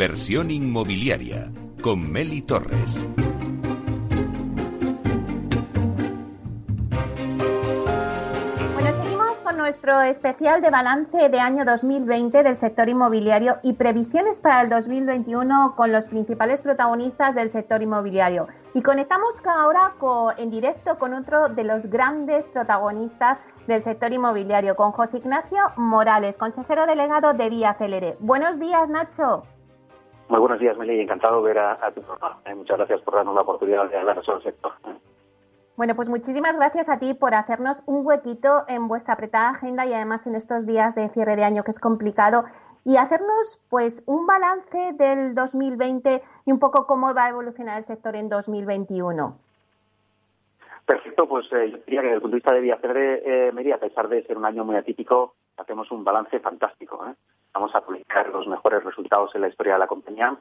Inversión inmobiliaria con Meli Torres. Bueno, seguimos con nuestro especial de balance de año 2020 del sector inmobiliario y previsiones para el 2021 con los principales protagonistas del sector inmobiliario. Y conectamos ahora en directo con otro de los grandes protagonistas del sector inmobiliario, con José Ignacio Morales, consejero delegado de Vía Celere. Buenos días, Nacho. Muy buenos días, Meli. Encantado de ver a, tu programa. Eh, muchas gracias por darnos la oportunidad de hablar sobre el sector. Bueno, pues muchísimas gracias a ti por hacernos un huequito en vuestra apretada agenda y además en estos días de cierre de año que es complicado y hacernos pues un balance del 2020 y un poco cómo va a evolucionar el sector en 2021. Perfecto, pues eh, yo diría que desde el punto de vista de Villacerre, eh, a pesar de ser un año muy atípico, hacemos un balance fantástico. ¿eh? Vamos a publicar los mejores resultados en la historia de la compañía.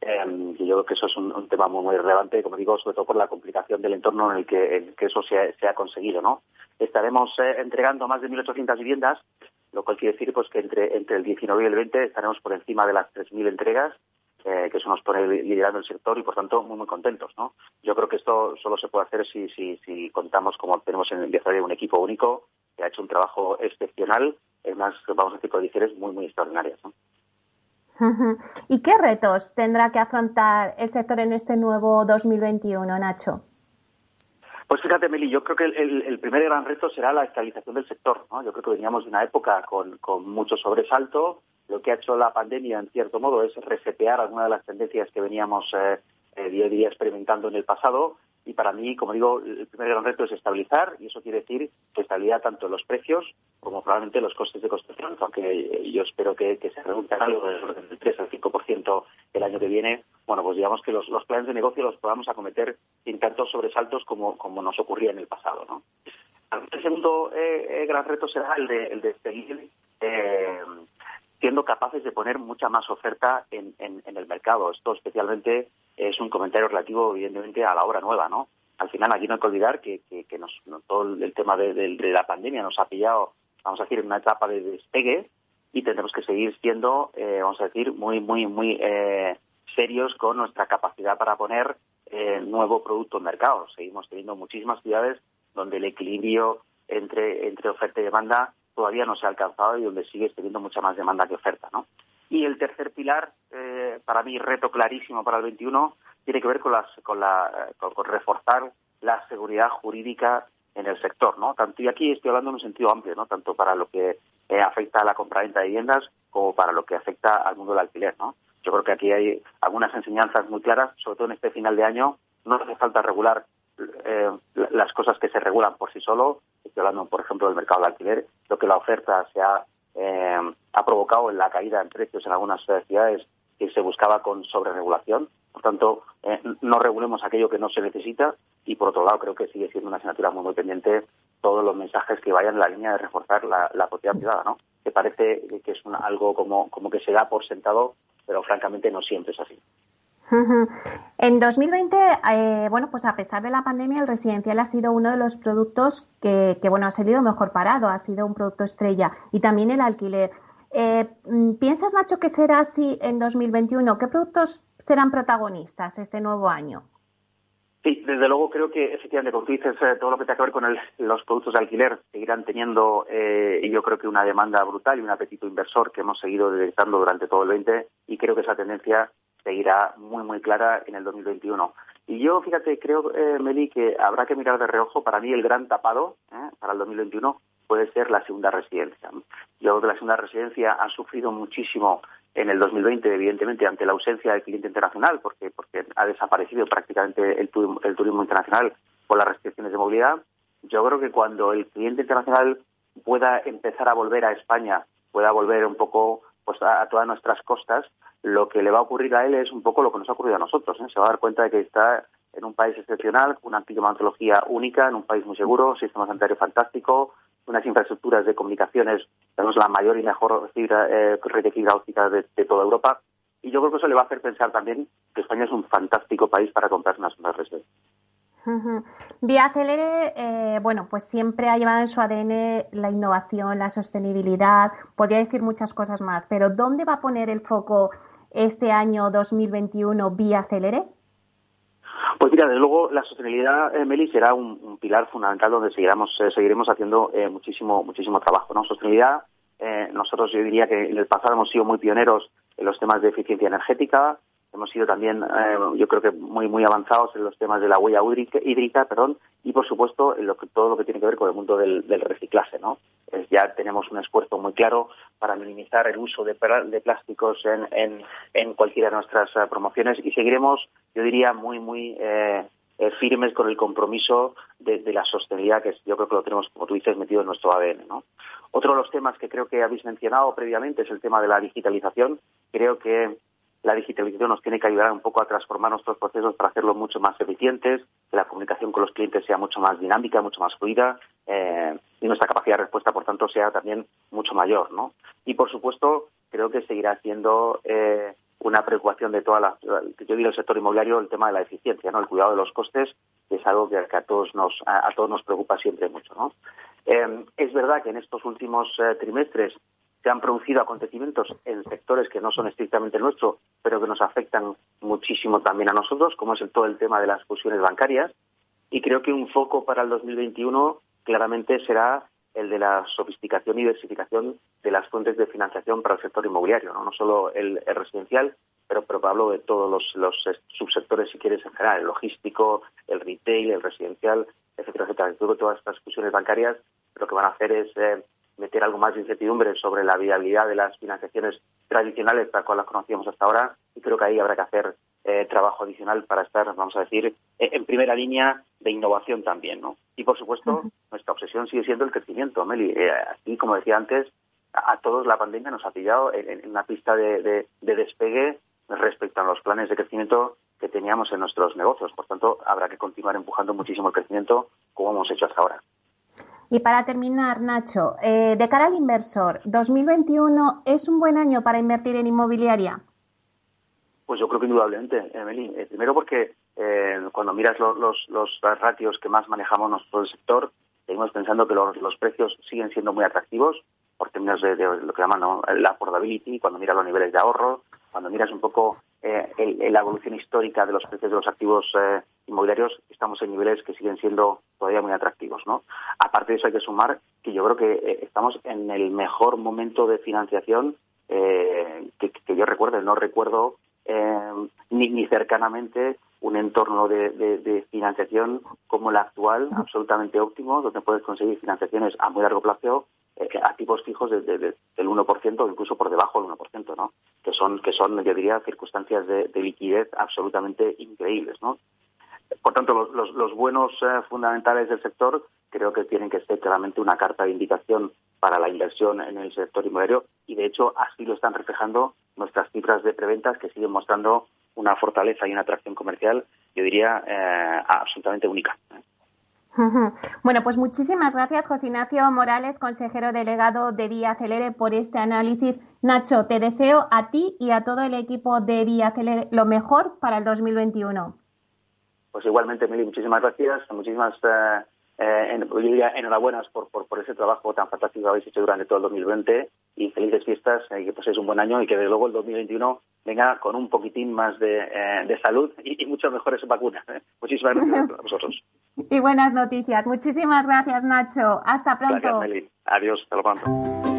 Eh, y yo creo que eso es un, tema muy, muy relevante, como digo, sobre todo por la complicación del entorno en el que, eso se ha, conseguido. ¿no? Estaremos eh, entregando más de 1.800 viviendas, lo cual quiere decir pues que entre, entre el 19 y el 20 estaremos por encima de las 3.000 entregas eh, que eso nos pone liderando el sector y por tanto muy muy contentos no yo creo que esto solo se puede hacer si si, si contamos como tenemos en el de un equipo único que ha hecho un trabajo excepcional en unas vamos a decir condiciones muy muy extraordinarias ¿no? ¿Y qué retos tendrá que afrontar el sector en este nuevo 2021, Nacho? Pues fíjate, Meli, yo creo que el, primer gran reto será la estabilización del sector. ¿no? Yo creo que veníamos de una época con, con mucho sobresalto, lo que ha hecho la pandemia, en cierto modo, es resetear algunas de las tendencias que veníamos eh, eh, día a día experimentando en el pasado. Y para mí, como digo, el primer gran reto es estabilizar, y eso quiere decir estabilidad tanto en los precios como probablemente los costes de construcción, aunque yo espero que, se reduzcan algo del 3 al 5% el año que viene. Bueno, pues digamos que los, planes de negocio los podamos acometer sin tantos sobresaltos como, como nos ocurría en el pasado. ¿no? El segundo eh, gran reto será el de, el de seguir siendo capaces de poner mucha más oferta en, el mercado. Esto especialmente es un comentario relativo, evidentemente, a la obra nueva, ¿no? Al final, aquí no hay que olvidar que, todo el tema de, la pandemia nos ha pillado, vamos a decir, en una etapa de despegue y tendremos que seguir siendo, eh, vamos a decir, muy, muy, muy eh, serios con nuestra capacidad para poner eh, nuevo producto en mercado. Seguimos teniendo muchísimas ciudades donde el equilibrio entre, entre oferta y demanda todavía no se ha alcanzado y donde sigue teniendo mucha más demanda que oferta. ¿no? Y el tercer pilar, eh, para mí reto clarísimo para el 21, tiene que ver con, las, con, la, con, reforzar la seguridad jurídica en el sector, ¿no? Tanto y aquí estoy hablando en un sentido amplio, ¿no? Tanto para lo que eh, afecta a la compraventa de viviendas como para lo que afecta al mundo del alquiler, ¿no? Yo creo que aquí hay algunas enseñanzas muy claras, sobre todo en este final de año. No hace falta regular eh, las cosas que se regulan por sí solo, estoy hablando, por ejemplo, del mercado de alquiler, lo que la oferta se ha, eh, ha provocado en la caída en precios en algunas ciudades que se buscaba con sobreregulación. Por tanto, eh, no regulemos aquello que no se necesita y, por otro lado, creo que sigue siendo una asignatura muy, pendiente todos los mensajes que vayan en la línea de reforzar la, propiedad privada, ¿no? Que parece que es algo como, como que se da por sentado, pero francamente no siempre es así. En 2020, eh, bueno, pues a pesar de la pandemia, el residencial ha sido uno de los productos que, bueno, ha salido mejor parado, ha sido un producto estrella y también el alquiler. Eh, ¿Piensas, Nacho, que será así en 2021? ¿Qué productos serán protagonistas este nuevo año? Sí, desde luego creo que efectivamente, como tú dices, eh, todo lo que tiene que ver con los productos de alquiler seguirán teniendo, y yo creo que una demanda brutal y un apetito inversor que hemos seguido detectando durante todo el 20 y creo que esa tendencia seguirá muy, muy clara en el 2021. Y yo, fíjate, creo, eh, Meli, que habrá que mirar de reojo. Para mí, el gran tapado eh, para el 2021 puede ser la segunda residencia. Yo creo que la segunda residencia ha sufrido muchísimo en el 2020, evidentemente, ante la ausencia del cliente internacional, porque, porque ha desaparecido prácticamente el, el turismo internacional por las restricciones de movilidad. Yo creo que cuando el cliente internacional pueda empezar a volver a España, pueda volver un poco pues a, todas nuestras costas, lo que le va a ocurrir a él es un poco lo que nos ha ocurrido a nosotros. ¿eh? Se va a dar cuenta de que está en un país excepcional, con una climatología única, en un país muy seguro, sistema sanitario fantástico, unas infraestructuras de comunicaciones, tenemos la mayor y mejor eh, red de fibra óptica de, toda Europa. Y yo creo que eso le va a hacer pensar también que España es un fantástico país para comprar unas residencias. Vía Celere, eh, bueno, pues siempre ha llevado en su ADN la innovación, la sostenibilidad, podría decir muchas cosas más, pero ¿dónde va a poner el foco este año 2021 vía Celere? Pues mira, desde luego la sostenibilidad, eh, Meli, será un, pilar fundamental donde seguiremos, eh, seguiremos haciendo eh, muchísimo, muchísimo trabajo. ¿no? Sostenibilidad, nosotros yo diría que en el pasado hemos sido muy pioneros en los temas de eficiencia energética, hemos sido también, eh, yo creo que muy muy avanzados en los temas de la huella hídrica, perdón, y por supuesto en lo que, todo lo que tiene que ver con el mundo del, reciclaje, ¿no? ya tenemos un esfuerzo muy claro para minimizar el uso de, plásticos en, en, cualquiera de nuestras eh, promociones y seguiremos, yo diría, muy muy eh, firmes con el compromiso de, la sostenibilidad, que yo creo que lo tenemos, como tú dices, metido en nuestro ADN. ¿no? Otro de los temas que creo que habéis mencionado previamente es el tema de la digitalización. Creo que la digitalización nos tiene que ayudar un poco a transformar nuestros procesos para hacerlos mucho más eficientes, que la comunicación con los clientes sea mucho más dinámica, mucho más fluida eh, y nuestra capacidad de respuesta, por tanto, sea también mucho mayor. ¿no? Y, por supuesto, creo que seguirá siendo eh, una preocupación de toda la, yo digo el sector inmobiliario, el tema de la eficiencia, ¿no? el cuidado de los costes, que es algo que, a, todos nos, a, todos nos preocupa siempre mucho. ¿no? Eh, es verdad que en estos últimos trimestres se han producido acontecimientos en sectores que no son estrictamente nuestros, pero que nos afectan muchísimo también a nosotros, como es el, todo el tema de las fusiones bancarias. Y creo que un foco para el 2021 claramente será el de la sofisticación y diversificación de las fuentes de financiación para el sector inmobiliario, no, no solo el, residencial, pero, pero hablo de todos los, subsectores, si quieres, en general, el logístico, el retail, el residencial, etcétera, etcétera. Creo que todas estas fusiones bancarias lo que van a hacer es eh, meter algo más de incertidumbre sobre la viabilidad de las financiaciones tradicionales tal cual las conocíamos hasta ahora y creo que ahí habrá que hacer eh, trabajo adicional para estar, vamos a decir, eh, en primera línea de innovación también, ¿no? Y por supuesto, nuestra obsesión sigue siendo el crecimiento, Meli. Eh, así como decía antes, a, todos la pandemia nos ha pillado en, una pista de, de despegue respecto a los planes de crecimiento que teníamos en nuestros negocios. Por tanto, habrá que continuar empujando muchísimo el crecimiento como hemos hecho hasta ahora. Y para terminar, Nacho, eh, de cara al inversor, ¿2021 es un buen año para invertir en inmobiliaria? Pues yo creo que indudablemente, Emily. Eh, primero porque eh, cuando miras los, los, ratios que más manejamos nosotros el sector, seguimos pensando que los, precios siguen siendo muy atractivos por términos de, lo que llaman la affordability, cuando miras los niveles de ahorro, cuando miras un poco la evolución histórica de los precios de los activos inmobiliarios, estamos en niveles que siguen siendo todavía muy atractivos. ¿no? Aparte de eso, hay que sumar que yo creo que eh, estamos en el mejor momento de financiación eh, que, yo recuerde. No recuerdo eh, ni, cercanamente un entorno de, financiación como el actual, absolutamente óptimo, donde puedes conseguir financiaciones a muy largo plazo a tipos fijos de, del 1% o incluso por debajo del 1%, ¿no? Que son, que son yo diría, circunstancias de, liquidez absolutamente increíbles, ¿no? Por tanto, los, buenos eh, fundamentales del sector creo que tienen que ser claramente una carta de invitación para la inversión en el sector inmobiliario y, de hecho, así lo están reflejando nuestras cifras de preventas que siguen mostrando una fortaleza y una atracción comercial, yo diría, eh, absolutamente única. Bueno, pues muchísimas gracias, José Ignacio Morales, consejero delegado de Vía Celere, por este análisis. Nacho, te deseo a ti y a todo el equipo de Vía Celere lo mejor para el 2021. Pues igualmente, Meli, muchísimas gracias, muchísimas eh, eh enhorabuenas por, ese trabajo tan fantástico que habéis hecho durante todo el 2020 y felices fiestas, y que paséis un buen año y que desde luego el 2021 venga con un poquitín más de, eh, salud y, y, muchas mejores vacunas. ¿eh? Muchísimas gracias a vosotros. Y buenas noticias. Muchísimas gracias, Nacho. Hasta pronto. Gracias, Meli. Adiós. Hasta pronto.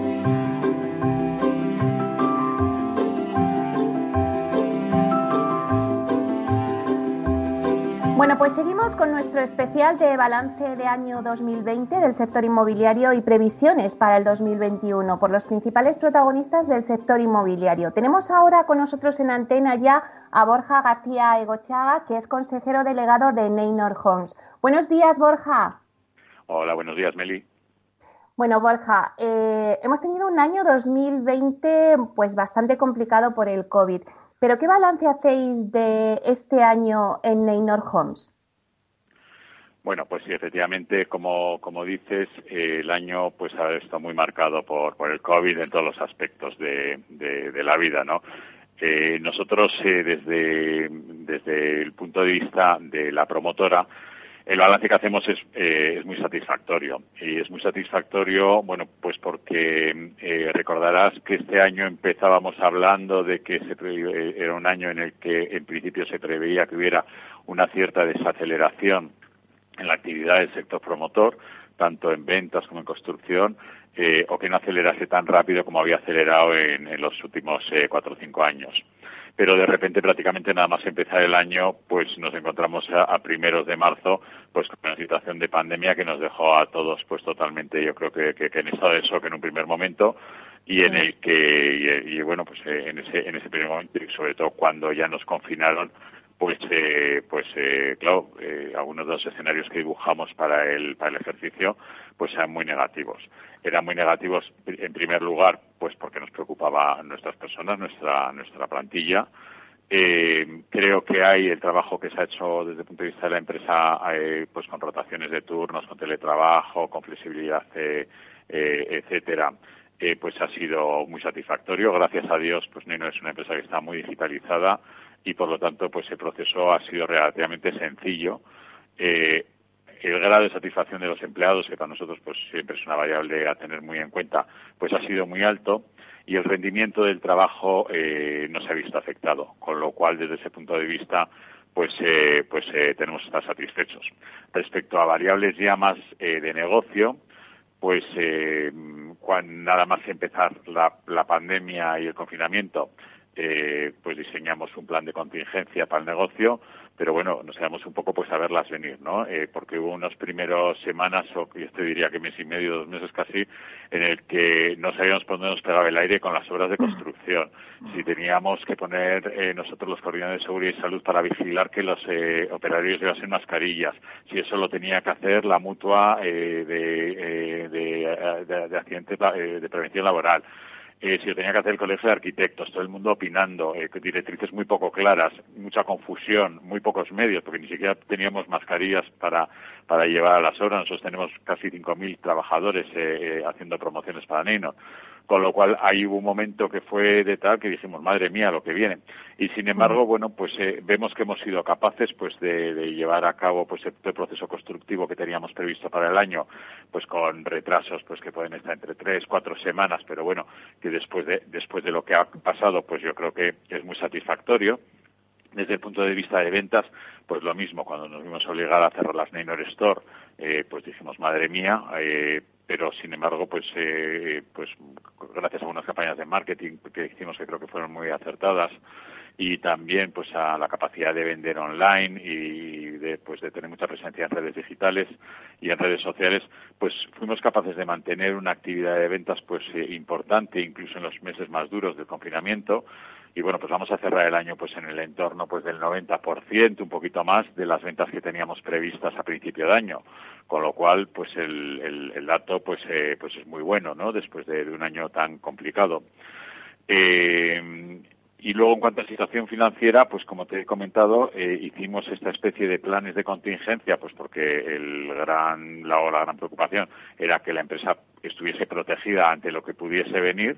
Bueno, pues seguimos con nuestro especial de balance de año 2020 del sector inmobiliario y previsiones para el 2021 por los principales protagonistas del sector inmobiliario. Tenemos ahora con nosotros en antena ya a Borja García Egochaga, que es consejero delegado de Neynor Homes. Buenos días, Borja. Hola, buenos días, Meli. Bueno, Borja, eh, hemos tenido un año 2020 pues bastante complicado por el COVID. Pero ¿qué balance hacéis de este año en Neynor Homes? Bueno, pues sí, efectivamente, como, como dices, eh, el año pues ha estado muy marcado por, por el COVID en todos los aspectos de, de, la vida, ¿no? Eh, nosotros, eh, desde, desde el punto de vista de la promotora, el balance que hacemos es, eh, es muy satisfactorio. Y es muy satisfactorio, bueno, pues porque eh, recordarás que este año empezábamos hablando de que se eh, era un año en el que en principio se preveía que hubiera una cierta desaceleración en la actividad del sector promotor, tanto en ventas como en construcción, eh, o que no acelerase tan rápido como había acelerado en, en los últimos cuatro o cinco años pero de repente prácticamente nada más empezar el año pues nos encontramos a, primeros de marzo pues con una situación de pandemia que nos dejó a todos pues totalmente yo creo que, que, en estado de shock en un primer momento y en el que y, bueno pues eh, en ese en ese primer momento y sobre todo cuando ya nos confinaron pues eh, pues eh, claro eh, algunos de los escenarios que dibujamos para el para el ejercicio pues eran muy negativos. Eran muy negativos en primer lugar pues porque nos preocupaba nuestras personas nuestra nuestra plantilla. Eh, creo que hay el trabajo que se ha hecho desde el punto de vista de la empresa eh, pues con rotaciones de turnos con teletrabajo con flexibilidad eh, etcétera pues ha sido muy satisfactorio. Gracias a Dios pues Nino es una empresa que está muy digitalizada y por lo tanto pues el proceso ha sido relativamente sencillo. Eh, el grado de satisfacción de los empleados, que para nosotros pues siempre es una variable a tener muy en cuenta, pues ha sido muy alto y el rendimiento del trabajo eh, no se ha visto afectado, con lo cual desde ese punto de vista pues eh, pues eh, tenemos que estar satisfechos. Respecto a variables ya más eh, de negocio, pues eh, cuando nada más empezar la, la pandemia y el confinamiento, eh, pues diseñamos un plan de contingencia para el negocio, pero bueno, nos quedamos un poco pues a verlas venir, ¿no? Eh, porque hubo unas primeras semanas, o yo te diría que mes y medio, dos meses casi, en el que no sabíamos por dónde nos pegaba el aire con las obras de construcción. Si teníamos que poner eh, nosotros los coordinadores de seguridad y salud para vigilar que los eh, operarios llevasen mascarillas, si eso lo tenía que hacer la mutua eh, de, de, de, de accidentes de prevención laboral eh, si lo tenía que hacer el Colegio de Arquitectos, todo el mundo opinando, eh, directrices muy poco claras, mucha confusión, muy pocos medios, porque ni siquiera teníamos mascarillas para, para llevar a las obras. Nosotros tenemos casi 5.000 trabajadores eh, eh, haciendo promociones para Nino. Con lo cual, ahí hubo un momento que fue de tal que dijimos, madre mía, lo que viene. Y sin embargo, bueno, pues eh, vemos que hemos sido capaces pues de, de llevar a cabo pues el, proceso constructivo que teníamos previsto para el año, pues con retrasos pues que pueden estar entre tres, cuatro semanas, pero bueno, que después de, después de lo que ha pasado, pues yo creo que es muy satisfactorio. Desde el punto de vista de ventas, pues lo mismo, cuando nos vimos obligados a cerrar las Neynor Store, eh, pues dijimos, madre mía, eh, pero sin embargo, pues, eh, pues gracias a unas campañas de marketing que hicimos que creo que fueron muy acertadas, y también pues a la capacidad de vender online y de pues de tener mucha presencia en redes digitales y en redes sociales pues fuimos capaces de mantener una actividad de ventas pues eh, importante incluso en los meses más duros del confinamiento y bueno pues vamos a cerrar el año pues en el entorno pues del 90% un poquito más de las ventas que teníamos previstas a principio de año. Con lo cual pues el, el, el dato pues eh, pues es muy bueno no después de, un año tan complicado. Eh, y luego, en cuanto a situación financiera, pues como te he comentado, eh, hicimos esta especie de planes de contingencia, pues porque el gran, la, la gran preocupación era que la empresa estuviese protegida ante lo que pudiese venir.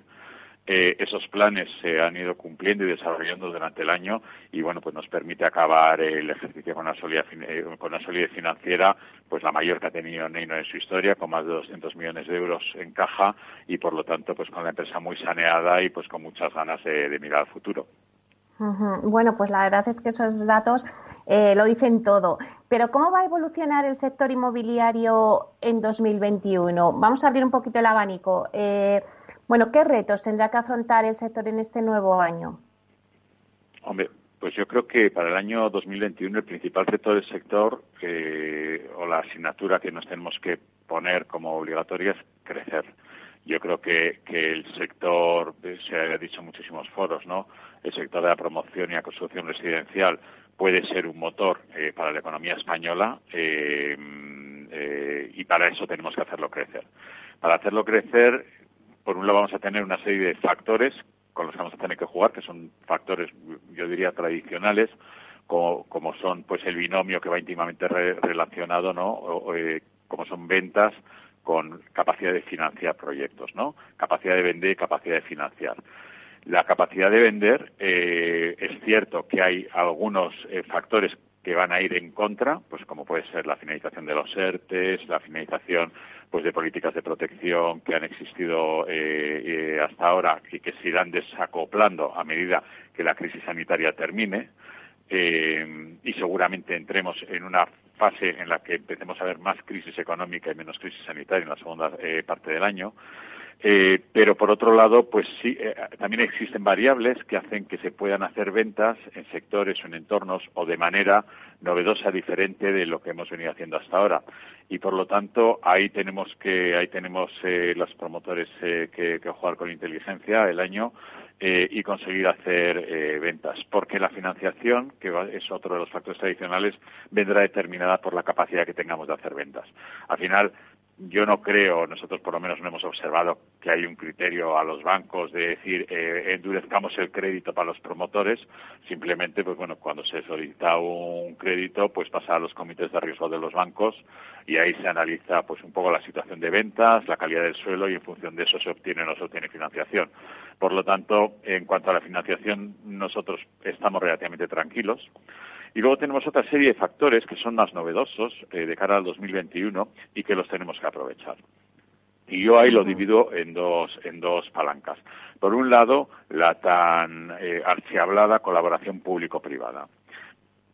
Eh, esos planes se han ido cumpliendo y desarrollando durante el año y bueno pues nos permite acabar el ejercicio con una solidez, eh, con una solidez financiera pues la mayor que ha tenido Neino en su historia con más de 200 millones de euros en caja y por lo tanto pues con la empresa muy saneada y pues con muchas ganas de, mirar al futuro. Bueno, pues la verdad es que esos datos eh, lo dicen todo. Pero ¿cómo va a evolucionar el sector inmobiliario en 2021? Vamos a abrir un poquito el abanico. Eh, bueno, ¿qué retos tendrá que afrontar el sector en este nuevo año? Hombre, pues yo creo que para el año 2021 el principal reto del sector eh, o la asignatura que nos tenemos que poner como obligatoria es crecer. Yo creo que, que el sector, se ha dicho en muchísimos foros, ¿no? El sector de la promoción y la construcción residencial puede ser un motor eh, para la economía española eh, eh, y para eso tenemos que hacerlo crecer. Para hacerlo crecer por un lado vamos a tener una serie de factores con los que vamos a tener que jugar, que son factores, yo diría, tradicionales, como, como son pues el binomio que va íntimamente re relacionado, ¿no? Eh, como son ventas con capacidad de financiar proyectos, ¿no? Capacidad de vender y capacidad de financiar. La capacidad de vender, eh, es cierto que hay algunos eh, factores que van a ir en contra, pues como puede ser la finalización de los ERTES, la finalización pues de políticas de protección que han existido eh, eh, hasta ahora y que se irán desacoplando a medida que la crisis sanitaria termine. Eh, y seguramente entremos en una fase en la que empecemos a ver más crisis económica y menos crisis sanitaria en la segunda parte del año. Eh, pero por otro lado, pues sí, eh, también existen variables que hacen que se puedan hacer ventas en sectores o en entornos o de manera novedosa, diferente de lo que hemos venido haciendo hasta ahora. Y por lo tanto, ahí tenemos que, ahí tenemos eh, los promotores que, que, jugar con inteligencia el año y conseguir hacer ventas. Porque la financiación, que es otro de los factores tradicionales, vendrá determinada por la capacidad que tengamos de hacer ventas. Al final, yo no creo, nosotros por lo menos no hemos observado que hay un criterio a los bancos de decir eh, endurezcamos el crédito para los promotores, simplemente pues bueno, cuando se solicita un crédito pues pasa a los comités de riesgo de los bancos y ahí se analiza pues un poco la situación de ventas, la calidad del suelo y en función de eso se obtiene o no se obtiene financiación. Por lo tanto, en cuanto a la financiación nosotros estamos relativamente tranquilos. Y luego tenemos otra serie de factores que son más novedosos eh, de cara al 2021 y que los tenemos que aprovechar. Y yo ahí lo divido en dos, en dos palancas. Por un lado, la tan eh, archihablada colaboración público-privada.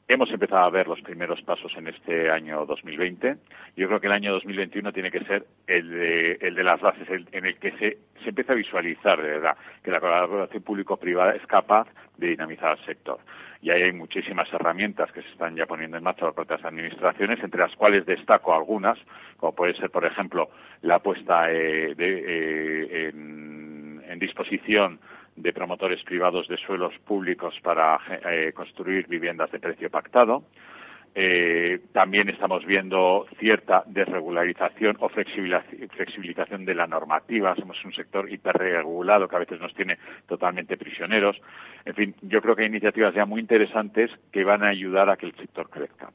Hemos empezado a ver los primeros pasos en este año 2020. Yo creo que el año 2021 tiene que ser el de, el de las bases, en el que se, se empieza a visualizar de verdad que la colaboración público-privada es capaz de dinamizar al sector y ahí hay muchísimas herramientas que se están ya poniendo en marcha por las administraciones, entre las cuales destaco algunas, como puede ser, por ejemplo, la puesta eh, eh, en, en, disposición de promotores privados de suelos públicos para eh, construir viviendas de precio pactado, eh, también estamos viendo cierta desregularización o flexibilización de la normativa. Somos un sector hiperregulado que a veces nos tiene totalmente prisioneros. En fin, yo creo que hay iniciativas ya muy interesantes que van a ayudar a que el sector crezca.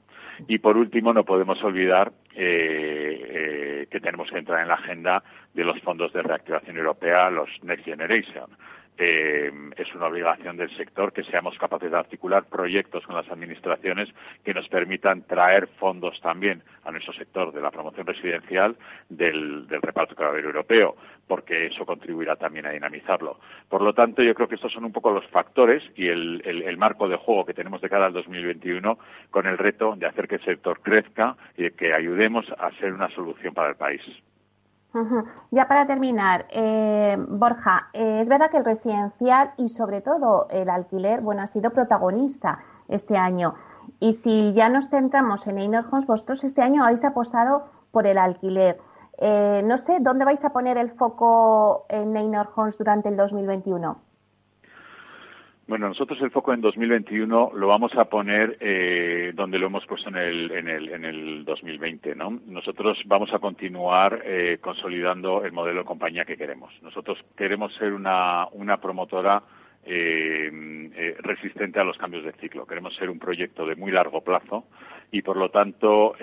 Y por último, no podemos olvidar eh, eh, que tenemos que entrar en la agenda de los fondos de reactivación europea, los Next Generation eh, es una obligación del sector que seamos capaces de articular proyectos con las administraciones que nos permitan traer fondos también a nuestro sector de la promoción residencial del, reparto cadáver europeo, porque eso contribuirá también a dinamizarlo. Por lo tanto, yo creo que estos son un poco los factores y el, el marco de juego que tenemos de cara al 2021 con el reto de hacer que el sector crezca y de que ayudemos a ser una solución para el país. Ya para terminar, eh, Borja, eh, es verdad que el residencial y sobre todo el alquiler, bueno, ha sido protagonista este año. Y si ya nos centramos en Einer Homes, vosotros este año habéis apostado por el alquiler. Eh, no sé, ¿dónde vais a poner el foco en Einer Homes durante el 2021? Bueno, nosotros el foco en 2021 lo vamos a poner eh, donde lo hemos puesto en el, en el, en el 2020, ¿no? Nosotros vamos a continuar eh, consolidando el modelo de compañía que queremos. Nosotros queremos ser una, una promotora eh, resistente a los cambios de ciclo. Queremos ser un proyecto de muy largo plazo y, por lo tanto,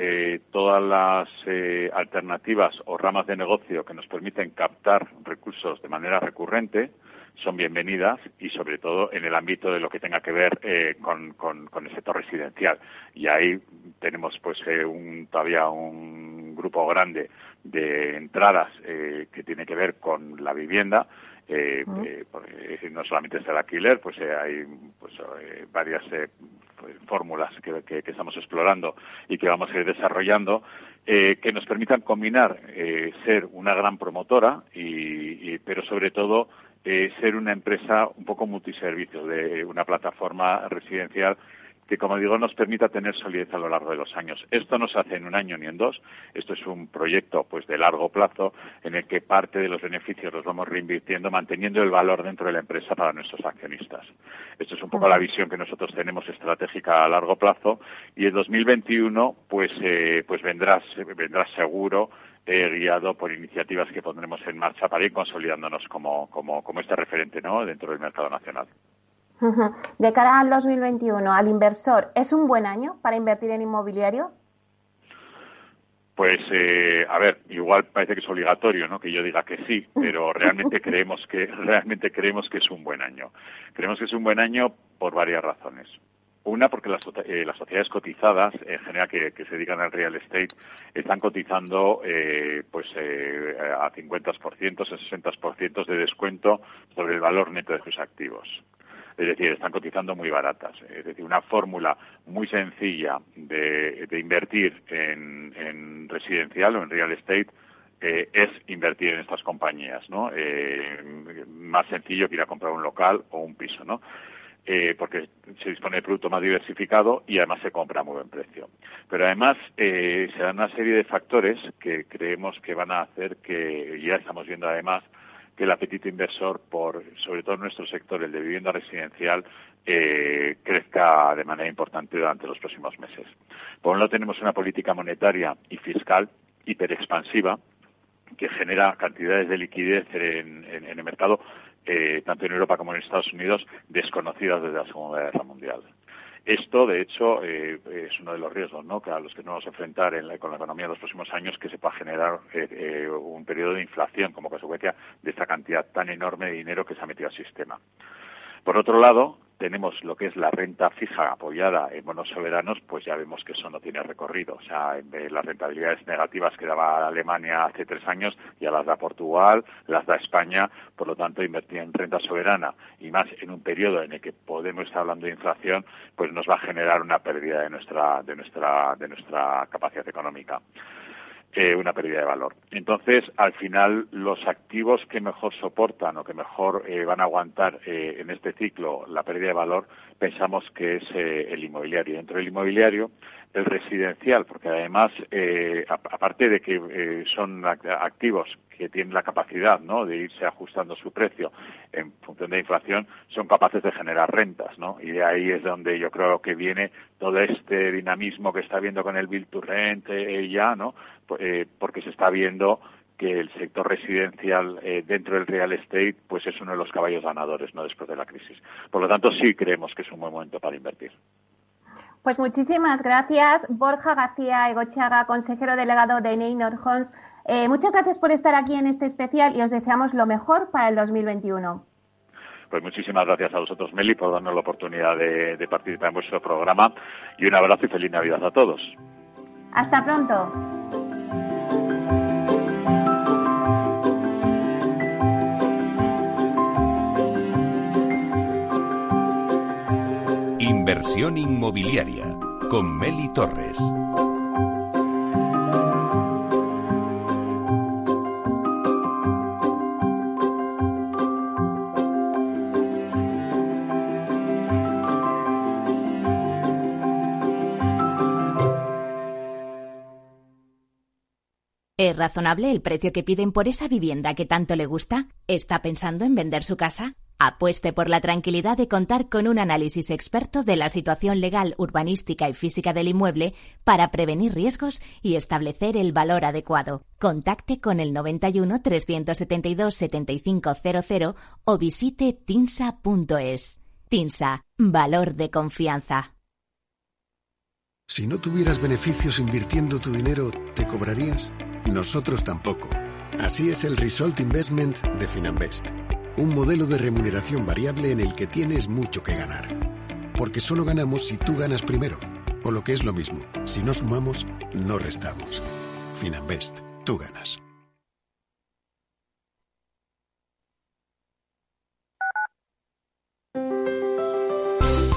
todas las alternativas o ramas de negocio que nos permiten captar recursos de manera recurrente, son bienvenidas y sobre todo en el ámbito de lo que tenga que ver eh, con, el sector residencial. Y ahí tenemos pues eh, un, todavía un grupo grande de entradas eh, que tiene que ver con la vivienda. no solamente es el alquiler, pues hay pues, varias pues, fórmulas que, estamos explorando y que vamos a ir desarrollando que nos permitan combinar ser una gran promotora y pero sobre todo eh, ser una empresa un poco multiservicio, de una plataforma residencial que, como digo, nos permita tener solidez a lo largo de los años. Esto no se hace en un año ni en dos. Esto es un proyecto pues de largo plazo en el que parte de los beneficios los vamos reinvirtiendo, manteniendo el valor dentro de la empresa para nuestros accionistas. Esto es un poco la visión que nosotros tenemos estratégica a largo plazo y el 2021 pues eh, pues vendrá vendrá seguro guiado por iniciativas que pondremos en marcha para ir consolidándonos como, como, como este referente ¿no? dentro del mercado nacional. De cara al 2021, al inversor, ¿es un buen año para invertir en inmobiliario? Pues, eh, a ver, igual parece que es obligatorio, ¿no? Que yo diga que sí, pero realmente creemos que realmente creemos que es un buen año. Creemos que es un buen año por varias razones. Una, porque las, eh, las sociedades cotizadas, en general, que, se dedican al real estate, están cotizando eh, pues eh, a 50%, a 60% de descuento sobre el valor neto de sus activos. Es decir, están cotizando muy baratas. Es decir, una fórmula muy sencilla de, invertir en, residencial o en real estate es invertir en estas compañías, ¿no? más sencillo que ir a comprar un local o un piso, ¿no? Eh, porque se dispone de producto más diversificado y además se compra a muy buen precio. Pero además eh, se dan una serie de factores que creemos que van a hacer que, ya estamos viendo además, que el apetito inversor por, sobre todo en nuestro sector, el de vivienda residencial, eh, crezca de manera importante durante los próximos meses. Por un lado tenemos una política monetaria y fiscal hiperexpansiva que genera cantidades de liquidez en el mercado eh, tanto en Europa como en Estados Unidos, desconocidas desde la Segunda Guerra Mundial. Esto, de hecho, eh, es uno de los riesgos ¿no? que los que nos vamos a enfrentar en la, con la economía en los próximos años, que se pueda generar eh, un periodo de inflación como consecuencia de esta cantidad tan enorme de dinero que se ha metido al sistema. Por otro lado, tenemos lo que es la renta fija apoyada en bonos soberanos, pues ya vemos que eso no tiene recorrido. O sea, las rentabilidades negativas que daba Alemania hace tres años ya las da Portugal, las da España, por lo tanto invertir en renta soberana y más en un periodo en el que podemos estar hablando de inflación, pues nos va a generar una pérdida de nuestra, de nuestra, de nuestra capacidad económica una pérdida de valor. Entonces, al final, los activos que mejor soportan o que mejor eh, van a aguantar eh, en este ciclo la pérdida de valor, pensamos que es eh, el inmobiliario. Dentro del inmobiliario, el residencial, porque además, aparte de que son activos que tienen la capacidad ¿no? de irse ajustando su precio en función de la inflación, son capaces de generar rentas, ¿no? Y de ahí es donde yo creo que viene todo este dinamismo que está viendo con el Bill to Rent ya, ¿no? Eh, porque se está viendo que el sector residencial eh, dentro del real estate pues es uno de los caballos ganadores no después de la crisis. Por lo tanto, sí creemos que es un buen momento para invertir. Pues muchísimas gracias, Borja García Egochaga, consejero delegado de Neynor Homes. Eh, muchas gracias por estar aquí en este especial y os deseamos lo mejor para el 2021. Pues muchísimas gracias a vosotros, Meli, por darnos la oportunidad de participar en vuestro programa y un abrazo y feliz Navidad a todos. Hasta pronto. Inmobiliaria con Meli Torres. ¿Es razonable el precio que piden por esa vivienda que tanto le gusta? ¿Está pensando en vender su casa? Apueste por la tranquilidad de contar con un análisis experto de la situación legal, urbanística y física del inmueble para prevenir riesgos y establecer el valor adecuado. Contacte con el 91 372 7500 o visite tinsa.es. Tinsa, valor de confianza. Si no tuvieras beneficios invirtiendo tu dinero, ¿te cobrarías? Nosotros tampoco. Así es el Result Investment de Finanbest un modelo de remuneración variable en el que tienes mucho que ganar. Porque solo ganamos si tú ganas primero. O lo que es lo mismo, si no sumamos, no restamos. Finanbest, tú ganas.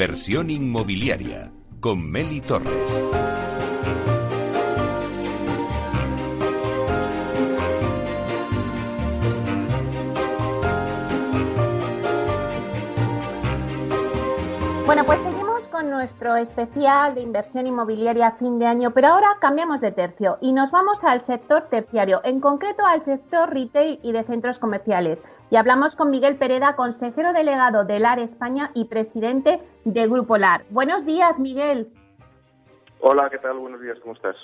Inversión inmobiliaria con Meli Torres. Pues nuestro especial de inversión inmobiliaria a fin de año, pero ahora cambiamos de tercio y nos vamos al sector terciario, en concreto al sector retail y de centros comerciales. Y hablamos con Miguel Pereda, consejero delegado de LAR España y presidente de Grupo LAR. Buenos días, Miguel. Hola, ¿qué tal? Buenos días, ¿cómo estás?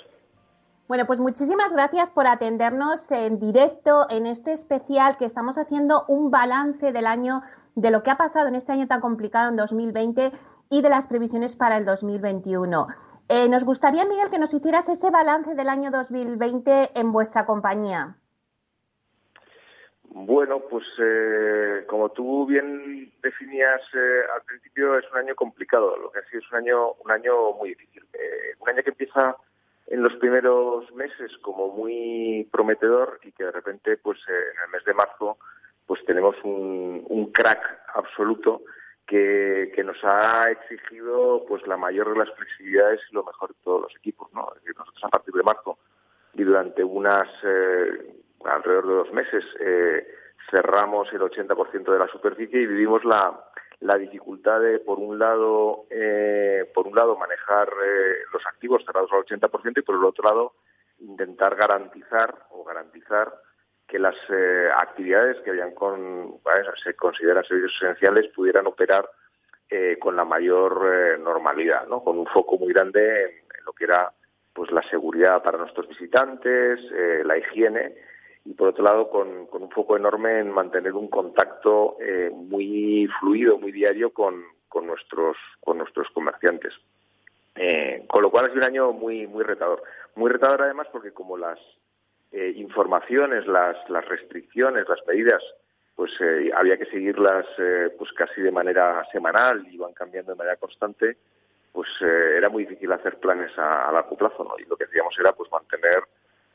Bueno, pues muchísimas gracias por atendernos en directo en este especial que estamos haciendo un balance del año de lo que ha pasado en este año tan complicado en 2020 y de las previsiones para el 2021. Eh, nos gustaría, Miguel, que nos hicieras ese balance del año 2020 en vuestra compañía. Bueno, pues eh, como tú bien definías eh, al principio, es un año complicado. Lo que ha sido es un año, un año muy difícil. un año que empieza en los primeros meses como muy prometedor y que de repente, pues en el mes de marzo, pues tenemos un, crack absoluto que, nos ha exigido pues la mayor de las flexibilidades y lo mejor de todos los equipos, ¿no? nosotros a partir de marzo y durante unas eh, alrededor de dos meses eh, cerramos el 80% de la superficie y vivimos la, la dificultad de por un lado eh, por un lado manejar los activos cerrados al 80% y por el otro lado intentar garantizar o garantizar que las eh, actividades que habían con, se consideran servicios esenciales pudieran operar eh, con la mayor eh, normalidad, ¿no? con un foco muy grande en, lo que era pues la seguridad para nuestros visitantes, la higiene y por otro lado con, con, un foco enorme en mantener un contacto muy fluido, muy diario con, con, nuestros con nuestros comerciantes. con lo cual ha sido un año muy muy retador, muy retador además porque como las eh, informaciones, las, las restricciones, las medidas, pues eh, había que seguirlas eh, pues casi de manera semanal, iban cambiando de manera constante, pues era muy difícil hacer planes a, largo plazo, ¿no? Y lo que hacíamos era pues mantener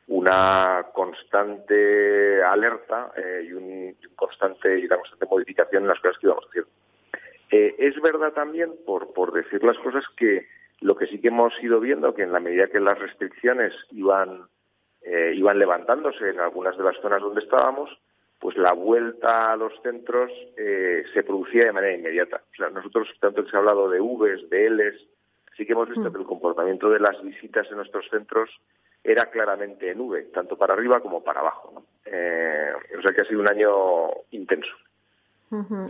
una constante alerta y, un, constante y una constante modificación en las cosas que íbamos haciendo. es verdad también, por, por decir las cosas, que lo que sí que hemos ido viendo, que en la medida que las restricciones iban eh, iban levantándose en algunas de las zonas donde estábamos, pues la vuelta a los centros eh, se producía de manera inmediata. O sea, nosotros, tanto que se ha hablado de Vs, de Ls, sí que hemos visto mm. que el comportamiento de las visitas en nuestros centros era claramente en V, tanto para arriba como para abajo. Eh, o sea que ha sido un año intenso.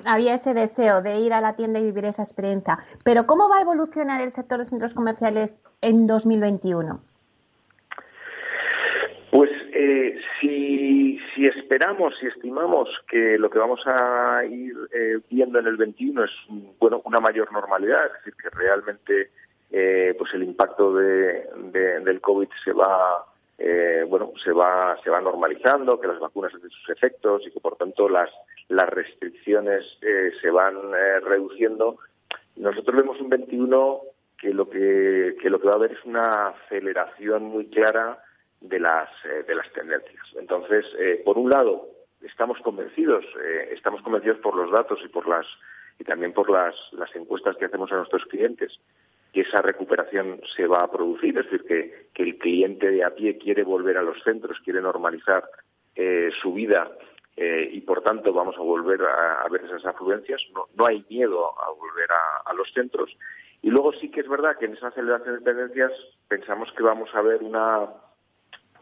Había ese deseo de ir a la tienda y vivir esa experiencia. Pero ¿cómo va a evolucionar el sector de centros comerciales en 2021? Pues eh, si, esperamos, si estimamos que lo que vamos a ir eh, viendo en el 21 es bueno una mayor normalidad, es decir, que realmente eh, pues el impacto de, del COVID se va bueno se va se va normalizando, que las vacunas hacen sus efectos y que por tanto las las restricciones se van reduciendo. Nosotros vemos un 21 que lo que, que lo que va a haber es una aceleración muy clara de las, eh, de las tendencias. Entonces, eh, por un lado, estamos convencidos, eh, estamos convencidos por los datos y por las y también por las, las encuestas que hacemos a nuestros clientes que esa recuperación se va a producir, es decir, que, que el cliente de a pie quiere volver a los centros, quiere normalizar su vida y por tanto vamos a volver a, ver esas afluencias. No, no, hay miedo a volver a, a, los centros. Y luego sí que es verdad que en esa aceleración de tendencias pensamos que vamos a ver una,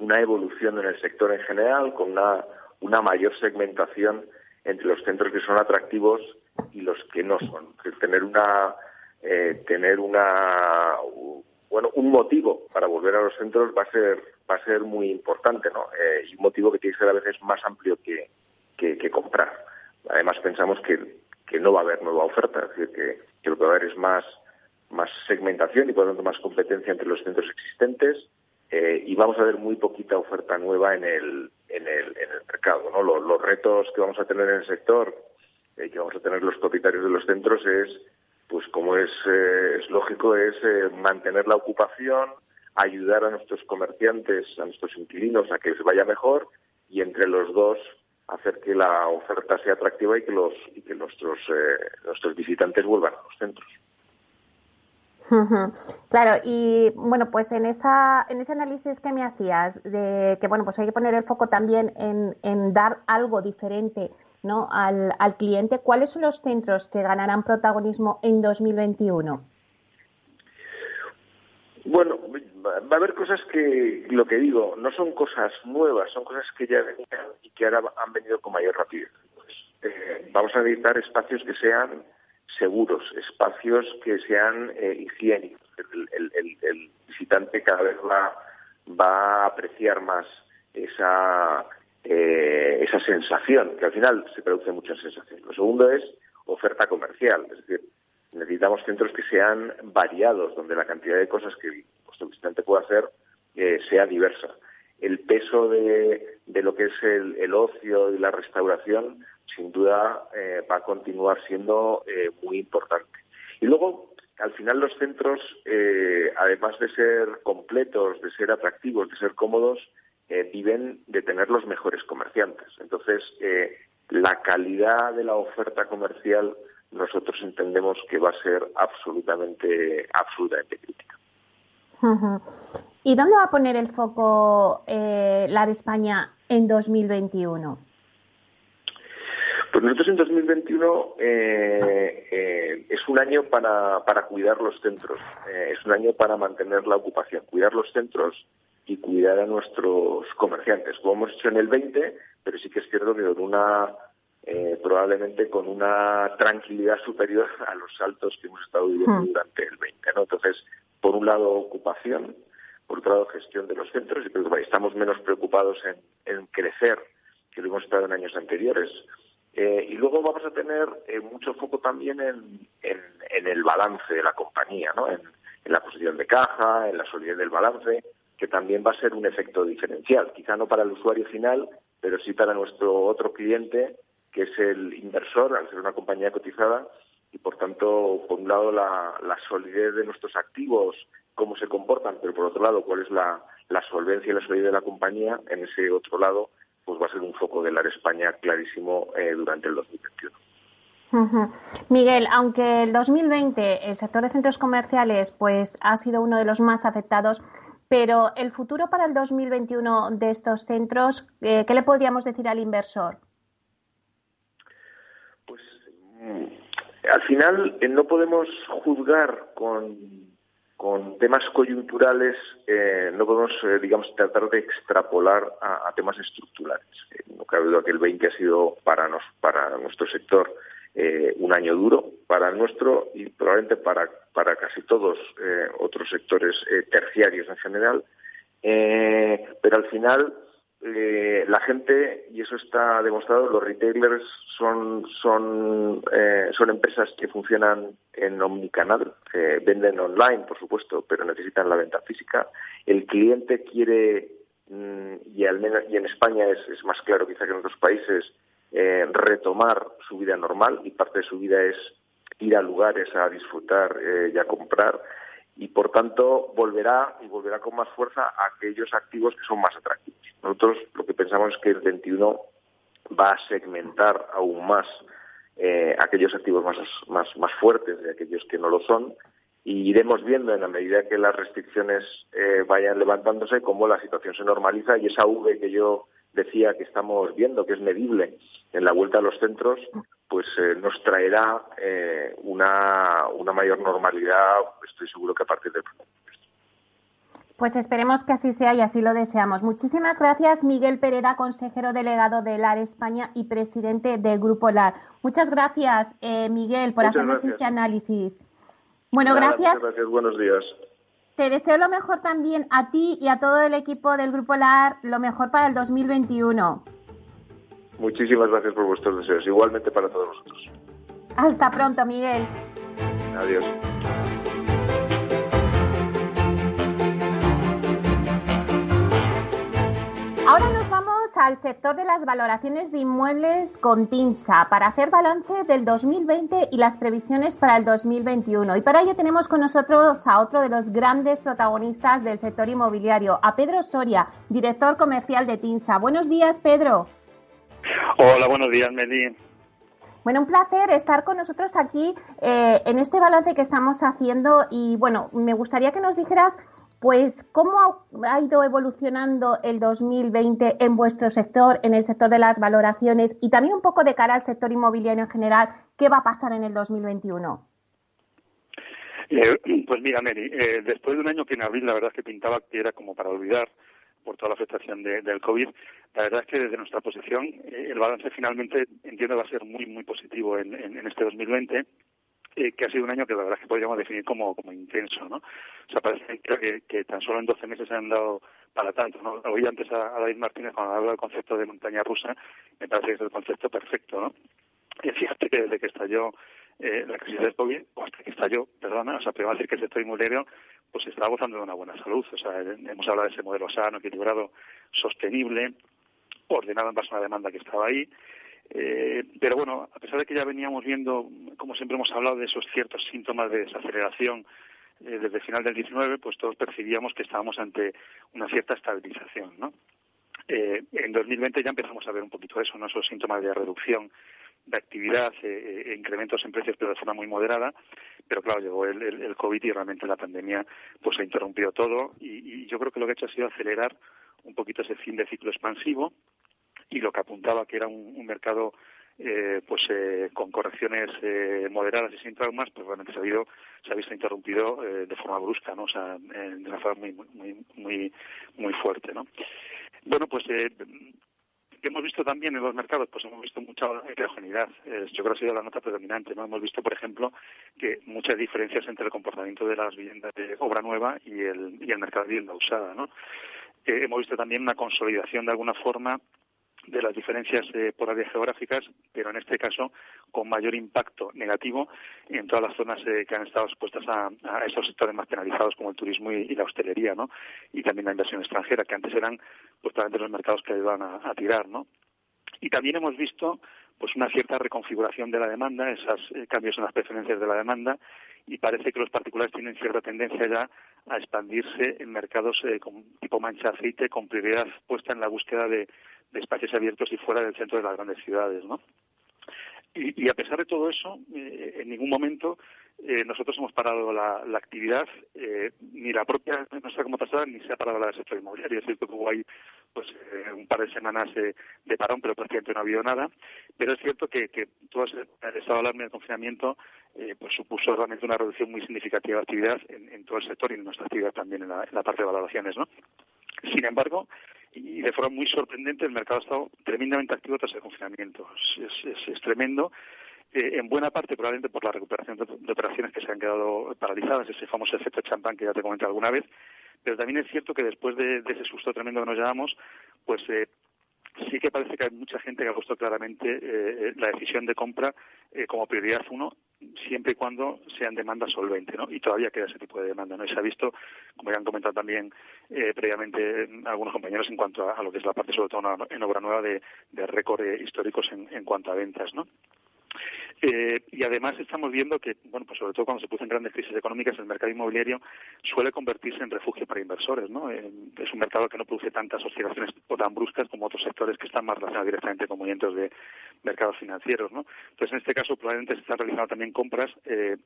una evolución en el sector en general, con una, una mayor segmentación entre los centros que son atractivos y los que no son. tener una eh, tener una bueno un motivo para volver a los centros va a ser va a ser muy importante, ¿no? Eh, un motivo que tiene que ser a veces más amplio que, que, comprar. Además pensamos que, que no va a haber nueva oferta, que lo que va a haber es más más segmentación y por lo tanto más competencia entre los centros existentes eh, y vamos a ver muy poquita oferta nueva en el, en el, en el mercado. ¿no? Los, retos que vamos a tener en el sector, eh, que vamos a tener los propietarios de los centros es, pues como es, eh, es lógico, es mantener la ocupación, ayudar a nuestros comerciantes, a nuestros inquilinos a que les vaya mejor y entre los dos hacer que la oferta sea atractiva y que los y que nuestros nuestros visitantes vuelvan a los centros. Claro, y bueno, pues en esa en ese análisis que me hacías de que bueno, pues hay que poner el foco también en, en dar algo diferente, ¿no? Al, al cliente. ¿Cuáles son los centros que ganarán protagonismo en 2021? Bueno, va a haber cosas que, lo que digo, no son cosas nuevas, son cosas que ya venían y que ahora han venido con mayor rapidez. Eh, vamos a necesitar espacios que sean seguros, espacios que sean eh, higiénicos. El, visitante cada vez va, va a apreciar más esa, eh, esa sensación, que al final se produce mucha sensación. Lo segundo es oferta comercial, es decir, necesitamos centros que sean variados, donde la cantidad de cosas que vuestro visitante puede hacer eh, sea diversa. El peso de, de lo que es el, el, ocio y la restauración, sin duda, eh, va a continuar siendo eh, muy importante. Y luego, al final, los centros, eh, además de ser completos, de ser atractivos, de ser cómodos, viven de tener los mejores comerciantes. Entonces, la calidad de la oferta comercial nosotros entendemos que va a ser absolutamente, absolutamente crítica. ¿Y dónde va a poner el foco la de España en 2021? Pues nosotros en 2021 eh, eh, es un año para, para cuidar los centros, eh, es un año para mantener la ocupación, cuidar los centros y cuidar a nuestros comerciantes, como hemos hecho en el 20, pero sí que es cierto que con una eh, probablemente con una tranquilidad superior a los saltos que hemos estado viviendo durante el 20. ¿no? Entonces, por un lado, ocupación, por otro lado, gestión de los centros, y estamos menos preocupados en, en crecer que lo hemos estado en años anteriores. Eh, y luego vamos a tener eh, mucho foco también en, el balance de la compañía, ¿no? En, la posición de caja, en la solidez del balance, que también va a ser un efecto diferencial. Quizá no para el usuario final, pero sí para nuestro otro cliente que es el inversor, al ser una compañía cotizada, y por tanto, por un lado, la, solidez de nuestros activos, cómo se comportan, pero por otro lado, cuál es la, solvencia y la solidez de la compañía, en ese otro lado, va a ser un foco de la España clarísimo eh, durante el 2021. Uh -huh. Miguel, aunque el 2020 el sector de centros comerciales pues ha sido uno de los más afectados, pero el futuro para el 2021 de estos centros, eh, ¿qué le podríamos decir al inversor? Pues al final eh, no podemos juzgar con, con temas coyunturales, eh, no podemos, eh, digamos, tratar de extrapolar a, temas estructurales. Eh, no cabe duda que el 20 ha sido para, nos, para nuestro sector eh, un año duro, para nuestro y probablemente para, para casi todos otros sectores terciarios en general. pero al final eh, la gente, y eso está demostrado, los retailers son, son, eh, son empresas que funcionan en omnicanal, venden online, por supuesto, pero necesitan la venta física. El cliente quiere, mm, y al menos y en España es, es, más claro quizá que en otros países, eh, retomar su vida normal y parte de su vida es ir a lugares a disfrutar eh, y a comprar y por tanto volverá y volverá con más fuerza a aquellos activos que son más atractivos. Nosotros lo que pensamos es que el 21 va a segmentar aún más eh, aquellos activos más, más, más fuertes de aquellos que no lo son y iremos viendo en la medida que las restricciones eh, vayan levantándose cómo la situación se normaliza y esa V que yo decía que estamos viendo, que es medible en la vuelta a los centros, pues eh, nos traerá eh, una, una mayor normalidad, estoy seguro que a partir del pues esperemos que así sea y así lo deseamos. Muchísimas gracias, Miguel Pereda, consejero delegado de LAR España y presidente del Grupo LAR. Muchas gracias, eh, Miguel, por Muchas hacernos gracias. este análisis. Bueno, Nada, gracias. Gracias, buenos días. Te deseo lo mejor también a ti y a todo el equipo del Grupo LAR, lo mejor para el 2021. Muchísimas gracias por vuestros deseos, igualmente para todos nosotros. Hasta pronto, Miguel. Adiós. Ahora nos vamos al sector de las valoraciones de inmuebles con TINSA para hacer balance del 2020 y las previsiones para el 2021. Y para ello tenemos con nosotros a otro de los grandes protagonistas del sector inmobiliario, a Pedro Soria, director comercial de TINSA. Buenos días, Pedro. Hola, buenos días, Meli. Bueno, un placer estar con nosotros aquí eh, en este balance que estamos haciendo y bueno, me gustaría que nos dijeras pues, ¿cómo ha ido evolucionando el 2020 en vuestro sector, en el sector de las valoraciones y también un poco de cara al sector inmobiliario en general? ¿Qué va a pasar en el 2021? Eh, pues mira, Mary, eh, después de un año que en abril la verdad es que pintaba que era como para olvidar por toda la afectación del COVID, la verdad es que desde nuestra posición eh, el balance finalmente entiendo va a ser muy, muy positivo en, en, en este 2020 eh, que ha sido un año que la verdad es que podríamos definir como, como intenso, ¿no? O sea, parece que, que tan solo en 12 meses se han dado para tanto, ¿no? Oí antes a, David Martínez cuando hablaba del concepto de montaña rusa, me parece que es el concepto perfecto, ¿no? Y fíjate que desde que estalló eh, la crisis del COVID, o hasta que estalló, perdona, o sea, a decir que el sector inmobiliario pues está gozando de una buena salud. O sea, hemos hablado de ese modelo sano, equilibrado, sostenible, ordenado en base a una demanda que estaba ahí, eh, pero bueno, a pesar de que ya veníamos viendo, como siempre hemos hablado, de esos ciertos síntomas de desaceleración eh, desde el final del 19, pues todos percibíamos que estábamos ante una cierta estabilización, ¿no? Eh, en 2020 ya empezamos a ver un poquito eso, ¿no? Esos síntomas de reducción de actividad, eh, e incrementos en precios, pero de forma muy moderada. Pero claro, llegó el, el, COVID y realmente la pandemia pues ha interrumpido todo. Y, yo creo que lo que ha hecho ha sido acelerar un poquito ese fin de ciclo expansivo y lo que apuntaba que era un, mercado eh, pues eh, con correcciones eh, moderadas y sin traumas, pues realmente se ha, habido, se ha visto interrumpido eh, de forma brusca, ¿no? O sea, de una forma muy, muy, muy, muy fuerte, ¿no? Bueno, pues eh, que hemos visto también en los mercados, pues hemos visto mucha heterogeneidad. yo creo que ha sido la nota predominante. ¿no? Hemos visto, por ejemplo, que muchas diferencias entre el comportamiento de las viviendas de obra nueva y el, y el mercado de vivienda usada. ¿no? hemos visto también una consolidación de alguna forma de las diferencias eh, por áreas geográficas, pero en este caso con mayor impacto negativo en todas las zonas eh, que han estado expuestas a, esos sectores más penalizados como el turismo y, la hostelería, ¿no? Y también la inversión extranjera, que antes eran pues los mercados que ayudaban a, a tirar, ¿no? Y también hemos visto pues una cierta reconfiguración de la demanda, esos eh, cambios en las preferencias de la demanda, y parece que los particulares tienen cierta tendencia ya a expandirse en mercados eh, con tipo mancha aceite, con prioridad puesta en la búsqueda de, espacios abiertos y fuera del centro de las grandes ciudades, ¿no? Y, y a pesar de todo eso, eh, en ningún momento eh, nosotros hemos parado la, actividad, eh, ni la propia nuestra como pasada, ni se ha parado la del sector inmobiliario. Es cierto que hubo ahí pues, eh, un par de semanas de parón, pero prácticamente no ha habido nada. Pero es cierto que, que todo el estado de alarma y el confinamiento eh, pues supuso realmente una reducción muy significativa de actividad en, en, todo el sector y en nuestra actividad también en la, en la parte de valoraciones. ¿no? Sin embargo, y de forma muy sorprendente, el mercado ha estado tremendamente activo tras el confinamiento. Es, es, es tremendo. Eh, en buena parte probablemente por la recuperación de, operaciones que se han quedado paralizadas, ese famoso efecto champán que ya te comenté alguna vez, pero también es cierto que después de, ese susto tremendo que nos llevamos, pues eh, sí que parece que hay mucha gente que ha puesto claramente eh, la decisión de compra como prioridad uno, siempre y cuando sean demanda solvente, ¿no? Y todavía queda ese tipo de demanda, ¿no? Y se ha visto, como ya han comentado también previamente algunos compañeros, en cuanto a, lo que es la parte, sobre todo en obra nueva, de, de récord históricos en, en cuanto a ventas, ¿no? Eh, y además estamos viendo que, bueno, pues sobre todo cuando se producen grandes crisis económicas, el mercado inmobiliario suele convertirse en refugio para inversores, ¿no? Eh, es un mercado que no produce tantas oscilaciones o tan bruscas como otros sectores que están más relacionados directamente con movimientos de mercados financieros, ¿no? Entonces, en este caso, probablemente se están realizando también compras eh,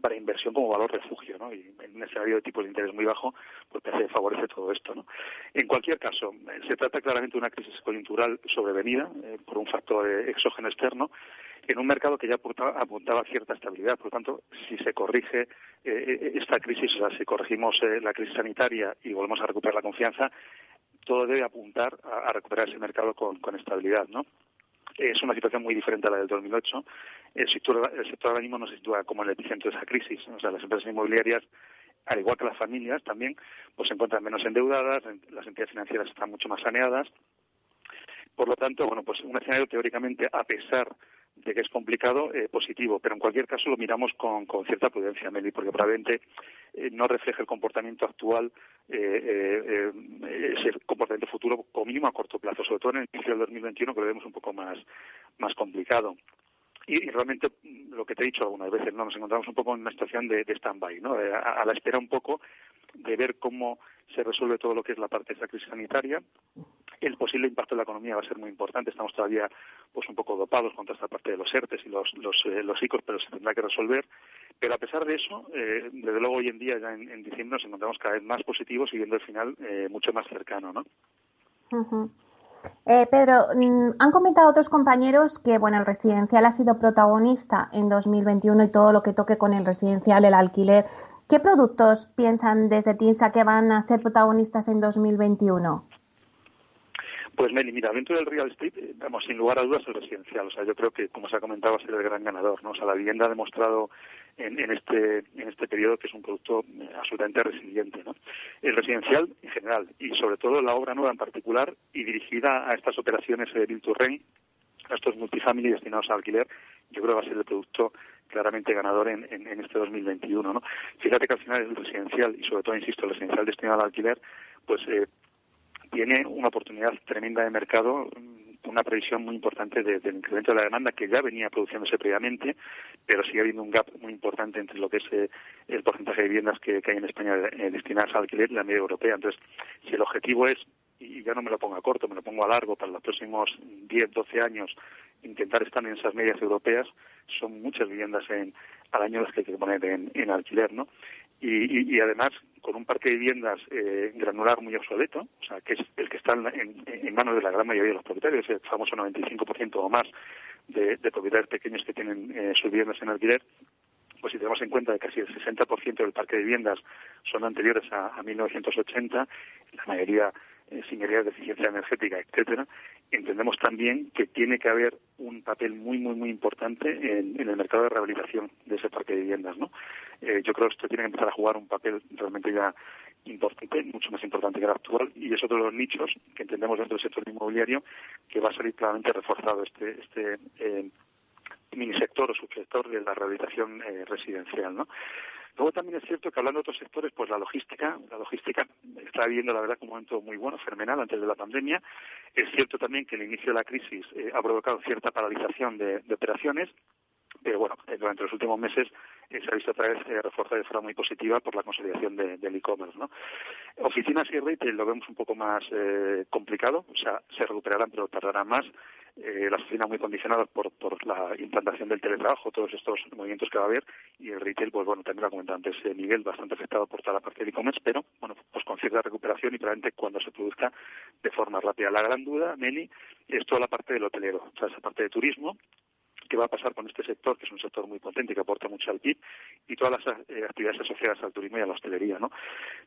para inversión como valor refugio, ¿no? Y en un escenario de tipo de interés muy bajo, pues favorece todo esto, ¿no? En cualquier caso, se trata claramente de una crisis coyuntural sobrevenida por un factor exógeno externo en un mercado que ya apuntaba, a cierta estabilidad. Por lo tanto, si se corrige eh, eh, esta crisis, o sea, si corregimos eh, la crisis sanitaria y volvemos a recuperar la confianza, todo debe apuntar a, recuperar ese mercado con, estabilidad, ¿no? Es una situación muy diferente a la del 2008. El sector, el sector ahora mismo no se sitúa como el epicentro de esa crisis. O sea, las empresas inmobiliarias al igual que las familias también, pues se encuentran menos endeudadas, las entidades financieras están mucho más saneadas. Por lo tanto, bueno, pues un escenario teóricamente, a pesar de que es complicado, eh, positivo. Pero en cualquier caso lo miramos con, con cierta prudencia, Meli, porque probablemente eh, no refleja el comportamiento actual, eh, ese comportamiento futuro, como mínimo a corto plazo, sobre todo en el inicio del 2021, que lo vemos un poco más, más complicado. Y, realmente, lo que te he dicho algunas veces, ¿no? nos encontramos un poco en una situación de, de stand-by, ¿no? a, la espera un poco de ver cómo se resuelve todo lo que es la parte de esa crisis sanitaria. El posible impacto en la economía va a ser muy importante. Estamos todavía pues un poco dopados contra esta parte de los ERTES y los, los, eh, ICOs, pero se tendrá que resolver. Pero a pesar de eso, eh, desde luego hoy en día, ya en, diciembre, nos encontramos cada vez más positivos y viendo el final eh, mucho más cercano, ¿no? Pedro, mm, han comentado otros compañeros que bueno, el residencial ha sido protagonista en 2021 y todo lo que toque con el residencial, el alquiler, ¿Qué productos piensan desde TINSA que van a ser protagonistas en 2021? Pues Meli, mira, dentro del real estate, eh, vamos, sin lugar a dudas el residencial. O sea, yo creo que, como se ha comentado, va a ser el gran ganador, ¿no? O sea, la vivienda ha demostrado en, este en este periodo que es un producto eh, absolutamente resiliente, ¿no? El residencial en general y sobre todo la obra nueva en particular y dirigida a estas operaciones de Build to Rent, a estos multifamily destinados a alquiler, yo creo que va a ser el producto claramente ganador en, en, este 2021. ¿no? Fíjate que al final el residencial, y sobre todo, insisto, el residencial destinado al alquiler, pues eh, tiene una oportunidad tremenda de mercado una previsión muy importante del incremento de la demanda que ya venía produciéndose previamente, pero sigue habiendo un gap muy importante entre lo que es eh, el porcentaje de viviendas que, hay en España eh, destinadas al alquiler y la media europea. Entonces, si el objetivo es, y ya no me lo pongo a corto, me lo pongo a largo para los próximos 10, 12 años, intentar estar en esas medias europeas, son muchas viviendas en, al año las que hay que poner en, alquiler, ¿no? Y, además con un parque de viviendas eh, granular muy obsoleto, o sea, que es el que está en, manos de la gran mayoría de los propietarios, el famoso 95% o más de, propietarios pequeños que tienen eh, sus viviendas en alquiler, pues si tenemos en cuenta que casi el 60% del parque de viviendas son anteriores a, a 1980, la mayoría eh, señorías de eficiencia energética, etcétera, entendemos también que tiene que haber un papel muy, muy, muy importante en, el mercado de rehabilitación de ese parque de viviendas, ¿no? Eh, yo creo que esto tiene que empezar a jugar un papel realmente ya importante, mucho más importante que el actual, y es otro de los nichos que entendemos dentro del sector inmobiliario que va a salir claramente reforzado este, este eh, minisector o subsector de la rehabilitación eh, residencial, ¿no? Luego también es cierto que hablando de otros sectores, pues la logística, la logística está viviendo la verdad un momento muy bueno, fenomenal antes de la pandemia. Es cierto también que el inicio de la crisis eh, ha provocado cierta paralización de, operaciones, pero bueno, eh, durante los últimos meses eh, se ha visto otra vez reforzada de forma muy positiva por la consolidación del e-commerce. ¿no? Oficinas y retail lo vemos un poco más complicado, o sea, se recuperarán pero tardarán más eh, las oficinas muy condicionadas por, por la implantación del teletrabajo, todos estos movimientos que va a haber, y el retail, pues bueno, también lo ha comentado antes, eh, Miguel, bastante afectado por toda la parte de e-commerce, pero bueno, pues con cierta recuperación y probablemente cuando se produzca de forma rápida. La gran duda, Meli, es toda la parte del hotelero, o sea, esa parte de turismo, qué va a pasar con este sector, que es un sector muy potente que aporta mucho al PIB, y todas las eh, actividades asociadas al turismo y a la hostelería. ¿no?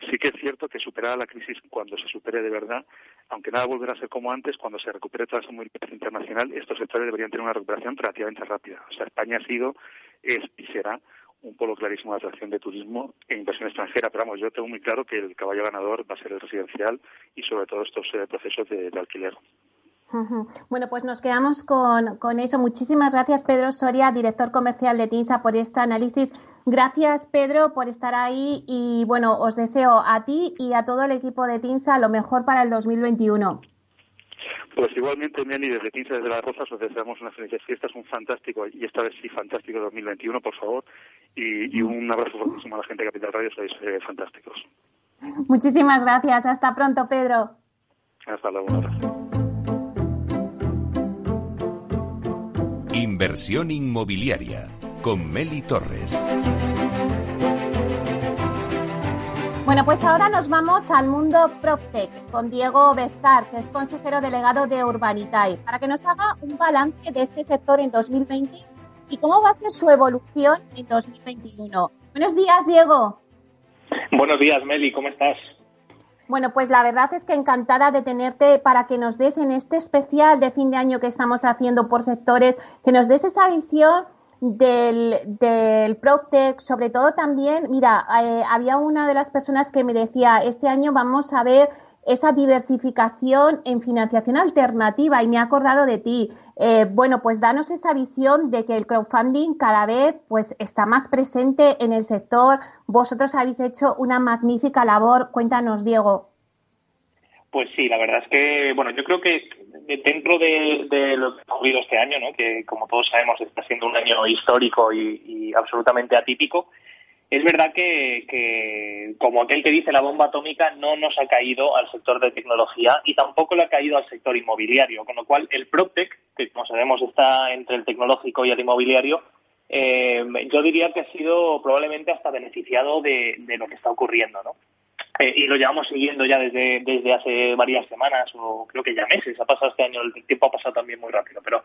Sí que es cierto que superada la crisis, cuando se supere de verdad, aunque nada volverá a ser como antes, cuando se recupere toda esa movilidad internacional, estos sectores deberían tener una recuperación relativamente rápida. O sea, España ha sido, es y será un polo clarísimo de atracción de turismo e inversión extranjera. Pero vamos, yo tengo muy claro que el caballo ganador va a ser el residencial y sobre todo estos eh, procesos de alquiler. Bueno, pues nos quedamos con, con, eso. Muchísimas gracias, Pedro Soria, director comercial de TINSA, por este análisis. Gracias, Pedro, por estar ahí y, bueno, os deseo a ti y a todo el equipo de TINSA lo mejor para el 2021. Pues igualmente, Meli, desde TINSA, desde Las Rosas, os deseamos unas felices fiestas, un fantástico, y esta vez sí fantástico 2021, por favor, y, un abrazo fortísimo a la gente de Capital Radio, sois eh, fantásticos. Muchísimas gracias. Hasta pronto, Pedro. Hasta luego, un abrazo. Inversión inmobiliaria con Meli Torres. Bueno, pues ahora nos vamos al mundo PropTech con Diego Bestar, que es consejero delegado de Urbanitae, para que nos haga un balance de este sector en 2020 y cómo va a ser su evolución en 2021. Buenos días, Diego. Buenos días, Meli, ¿cómo estás? Bueno, pues la verdad es que encantada de tenerte para que nos des en este especial de fin de año que estamos haciendo por sectores, que nos des esa visión del, del PropTech, sobre todo también, mira, eh, había una de las personas que me decía, este año vamos a ver esa diversificación en financiación alternativa y me ha acordado de ti. Eh, bueno, pues danos esa visión de que el crowdfunding cada vez pues está más presente en el sector. Vosotros habéis hecho una magnífica labor. Cuéntanos, Diego. Pues sí, la verdad es que, bueno, yo creo que dentro de, lo que ha ocurrido este año, ¿no? que como todos sabemos está siendo un año histórico y, absolutamente atípico, es verdad que, como aquel que dice la bomba atómica, no nos ha caído al sector de tecnología y tampoco le ha caído al sector inmobiliario, con lo cual el PropTech, que como sabemos está entre el tecnológico y el inmobiliario, eh, yo diría que ha sido probablemente hasta beneficiado de, de lo que está ocurriendo, ¿no? Eh, y lo llevamos siguiendo ya desde, desde hace varias semanas o creo que ya meses. Ha pasado este año, el tiempo ha pasado también muy rápido, pero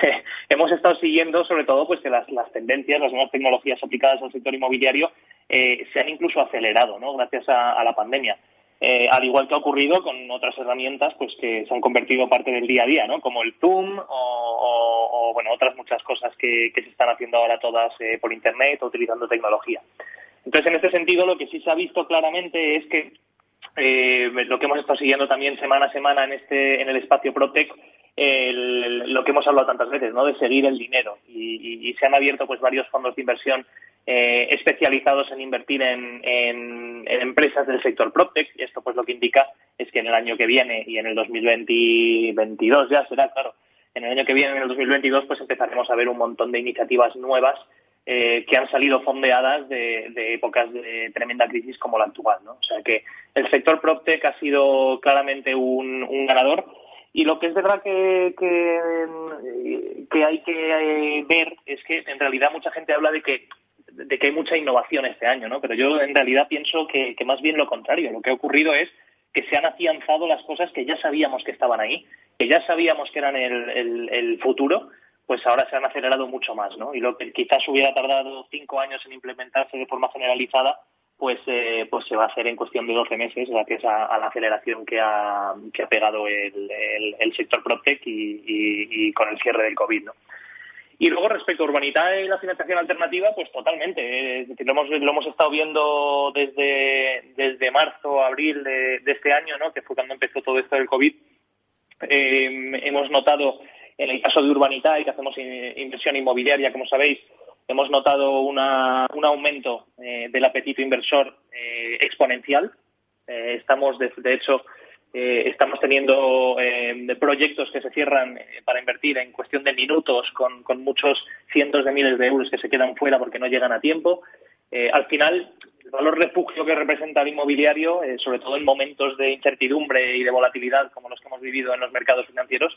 hemos estado siguiendo sobre todo pues que las, las tendencias, las nuevas tecnologías aplicadas al sector inmobiliario eh, se han incluso acelerado, ¿no? Gracias a, la pandemia. Eh, al igual que ha ocurrido con otras herramientas pues que se han convertido parte del día a día, ¿no? Como el Zoom o, bueno otras muchas cosas que, que, se están haciendo ahora todas por internet o utilizando tecnología. Entonces, en este sentido, lo que sí se ha visto claramente es que eh, lo que hemos estado siguiendo también semana a semana en este en el espacio Protec, lo que hemos hablado tantas veces, ¿no? De seguir el dinero y, se han abierto pues varios fondos de inversión eh, especializados en invertir en, empresas del sector Protec y esto pues lo que indica es que en el año que viene y en el 2022 ya será claro en el año que viene en el 2022 pues empezaremos a ver un montón de iniciativas nuevas eh, que han salido fondeadas de, épocas de tremenda crisis como la actual. ¿no? O sea que el sector PropTech ha sido claramente un, ganador. Y lo que es verdad que, que, hay que eh, ver es que en realidad mucha gente habla de que de que hay mucha innovación este año, ¿no? Pero yo en realidad pienso que, más bien lo contrario. Lo que ha ocurrido es que se han afianzado las cosas que ya sabíamos que estaban ahí, que ya sabíamos que eran el futuro, pues ahora se han acelerado mucho más, ¿no? Y lo que quizás hubiera tardado cinco años en implementarse de forma generalizada, pues, eh, pues se va a hacer en cuestión de 12 meses gracias a, la aceleración que ha, que ha pegado el, sector PropTech y, con el cierre del COVID, ¿no? Y luego respecto a Urbanitae y la financiación alternativa, pues totalmente. Eh, lo, hemos, lo hemos estado viendo desde, desde marzo, abril de, este año, ¿no? que fue cuando empezó todo esto del COVID. Eh, hemos notado en el caso de Urbanitae, que hacemos inversión inmobiliaria, como sabéis, hemos notado un aumento eh, del apetito inversor eh, exponencial. Eh, estamos, de, hecho, estamos teniendo proyectos que se cierran para invertir en cuestión de minutos con, muchos cientos de miles de euros que se quedan fuera porque no llegan a tiempo. al final, el valor refugio que representa el inmobiliario, sobre todo en momentos de incertidumbre y de volatilidad como los que hemos vivido en los mercados financieros,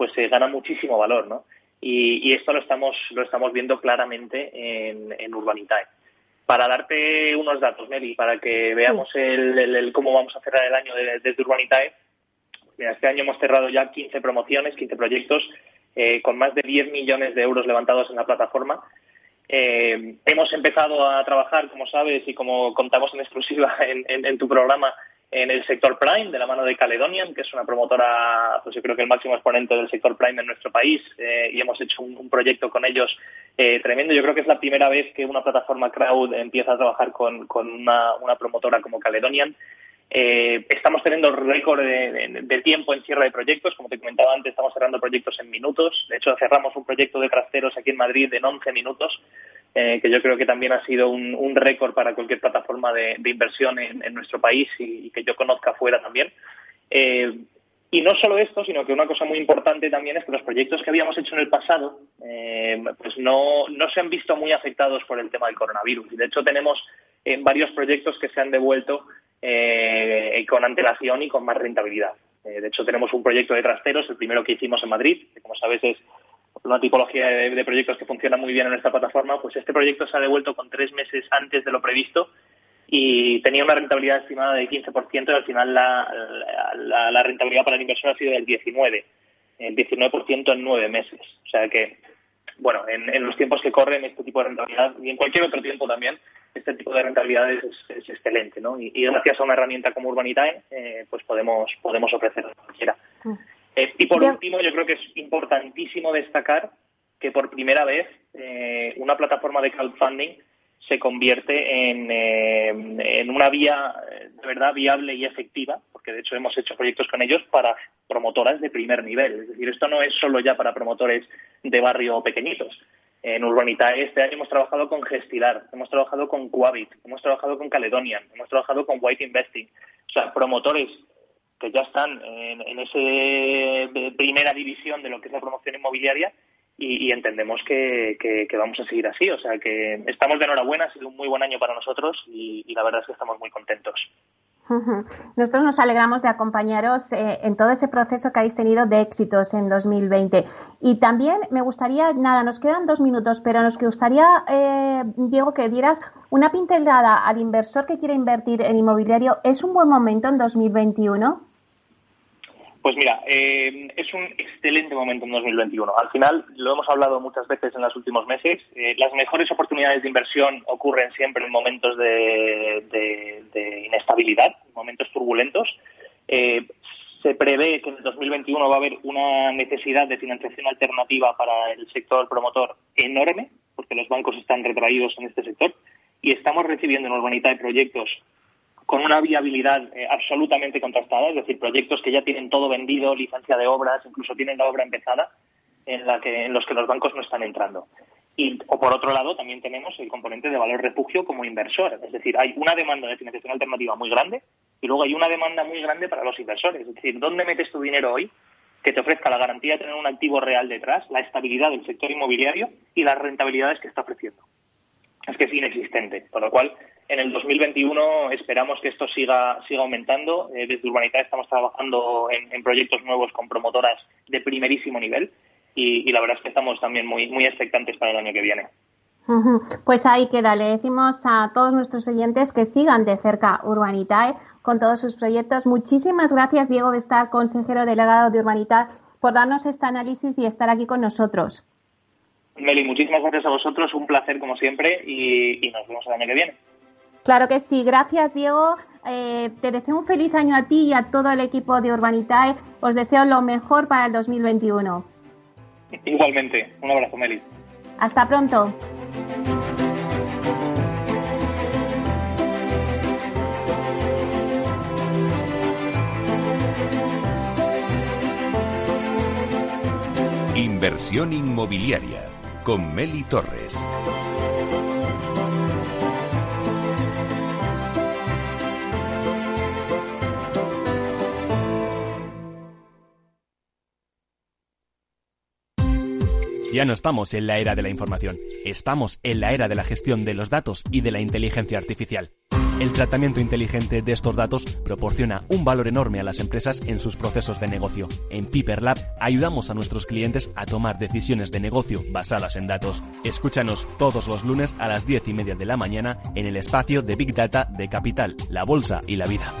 pues se gana muchísimo valor, ¿no? Y, esto lo estamos, lo estamos viendo claramente en, en Urbanitae. Para darte unos datos, Meli, para que veamos el, cómo vamos a cerrar el año desde Urbanitae, mira, este año hemos cerrado ya 15 promociones, 15 proyectos, eh, con más de 10 millones de euros levantados en la plataforma. Eh, hemos empezado a trabajar, como sabes, y como contamos en exclusiva en tu programa, en el sector Prime, de la mano de Caledonian, que es una promotora, pues yo creo que el máximo exponente del sector Prime en nuestro país, eh, y hemos hecho un, proyecto con ellos eh, tremendo. Yo creo que es la primera vez que una plataforma crowd empieza a trabajar con, una, promotora como Caledonian. Eh, estamos teniendo récord de, tiempo en cierre de proyectos. Como te comentaba antes, estamos cerrando proyectos en minutos. De hecho, cerramos un proyecto de trasteros aquí en Madrid en 11 minutos. Eh, que yo creo que también ha sido un, récord para cualquier plataforma de, inversión en, nuestro país y, que yo conozca fuera también. Eh, y no solo esto, sino que una cosa muy importante también es que los proyectos que habíamos hecho en el pasado eh, pues no, no se han visto muy afectados por el tema del coronavirus. Y de hecho tenemos varios proyectos que se han devuelto con antelación y con más rentabilidad. de hecho tenemos un proyecto de trasteros, el primero que hicimos en Madrid, que como sabes es una tipología de, proyectos que funciona muy bien en esta plataforma, pues este proyecto se ha devuelto con tres meses antes de lo previsto y tenía una rentabilidad estimada de 15% y al final la, rentabilidad para el inversor ha sido del 19%, el 19% en nueve meses. O sea que, bueno, en, los tiempos que corren este tipo de rentabilidad y en cualquier otro tiempo también, este tipo de rentabilidad es, excelente, ¿no? Y, gracias a una herramienta como Urbanitae, eh, pues podemos, podemos ofrecer a cualquiera. Mm. Eh, y por último, yo creo que es importantísimo destacar que por primera vez eh, una plataforma de crowdfunding se convierte en, eh, en, una vía de verdad viable y efectiva, porque de hecho hemos hecho proyectos con ellos para promotoras de primer nivel. Es decir, esto no es solo ya para promotores de barrio pequeñitos. En Urbanitae este año hemos trabajado con Gestilar, hemos trabajado con Coavit, hemos trabajado con Caledonian, hemos trabajado con White Investing. O sea, promotores que ya están en, esa primera división de lo que es la promoción inmobiliaria y, entendemos que, vamos a seguir así. O sea que estamos de enhorabuena, ha sido un muy buen año para nosotros y, la verdad es que estamos muy contentos. Nosotros nos alegramos de acompañaros eh, en todo ese proceso que habéis tenido de éxitos en 2020. Y también me gustaría, nada, nos quedan dos minutos, pero nos gustaría, eh, Diego, que dieras una pincelada al inversor que quiere invertir en inmobiliario. ¿Es un buen momento en 2021? Pues mira, eh, es un excelente momento en 2021. Al final, lo hemos hablado muchas veces en los últimos meses, eh, las mejores oportunidades de inversión ocurren siempre en momentos de, inestabilidad, momentos turbulentos. Eh, se prevé que en 2021 va a haber una necesidad de financiación alternativa para el sector promotor enorme, porque los bancos están retraídos en este sector, y estamos recibiendo en Urbanita de proyectos con una viabilidad eh, absolutamente contrastada, es decir, proyectos que ya tienen todo vendido, licencia de obras, incluso tienen la obra empezada, en, la que, en los que los bancos no están entrando. Y, o por otro lado, también tenemos el componente de valor refugio como inversor, es decir, hay una demanda de financiación alternativa muy grande y luego hay una demanda muy grande para los inversores, es decir, ¿dónde metes tu dinero hoy? que te ofrezca la garantía de tener un activo real detrás, la estabilidad del sector inmobiliario y las rentabilidades que está ofreciendo. Es que es inexistente, con lo cual en el 2021 esperamos que esto siga, siga aumentando. Eh, desde Urbanidad estamos trabajando en, proyectos nuevos con promotoras de primerísimo nivel y, la verdad es que estamos también muy, muy expectantes para el año que viene. Pues ahí queda. Le decimos a todos nuestros oyentes que sigan de cerca Urbanitae con todos sus proyectos. Muchísimas gracias, Diego Vestar, consejero delegado de Urbanitae, por darnos este análisis y estar aquí con nosotros. Meli, muchísimas gracias a vosotros. Un placer, como siempre, y nos vemos el año que viene. Claro que sí, gracias Diego. Eh, te deseo un feliz año a ti y a todo el equipo de Urbanitae. Os deseo lo mejor para el 2021. Igualmente, un abrazo Meli. Hasta pronto. Inversión inmobiliaria con Meli Torres. Ya no estamos en la era de la información, estamos en la era de la gestión de los datos y de la inteligencia artificial. El tratamiento inteligente de estos datos proporciona un valor enorme a las empresas en sus procesos de negocio. En Piper Lab ayudamos a nuestros clientes a tomar decisiones de negocio basadas en datos. Escúchanos todos los lunes a las 10 y media de la mañana en el espacio de Big Data de Capital, la Bolsa y la Vida.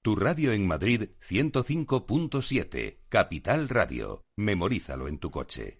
Tu radio en Madrid 105.7, Capital Radio. Memorízalo en tu coche.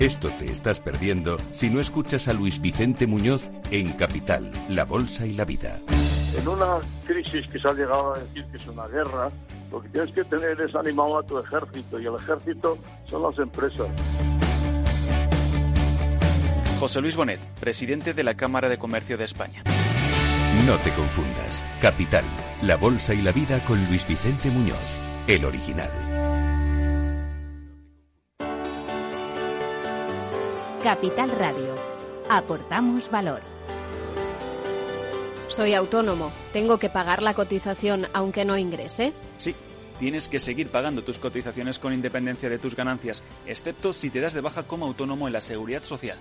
Esto te estás perdiendo si no escuchas a Luis Vicente Muñoz en Capital, La Bolsa y la Vida. En una crisis que se ha llegado a decir que es una guerra, lo que tienes que tener es animado a tu ejército y el ejército son las empresas. José Luis Bonet, presidente de la Cámara de Comercio de España. No te confundas. Capital, La Bolsa y la Vida con Luis Vicente Muñoz, el original. Capital Radio. Aportamos valor. Soy autónomo. ¿Tengo que pagar la cotización aunque no ingrese? Sí. Tienes que seguir pagando tus cotizaciones con independencia de tus ganancias, excepto si te das de baja como autónomo en la seguridad social.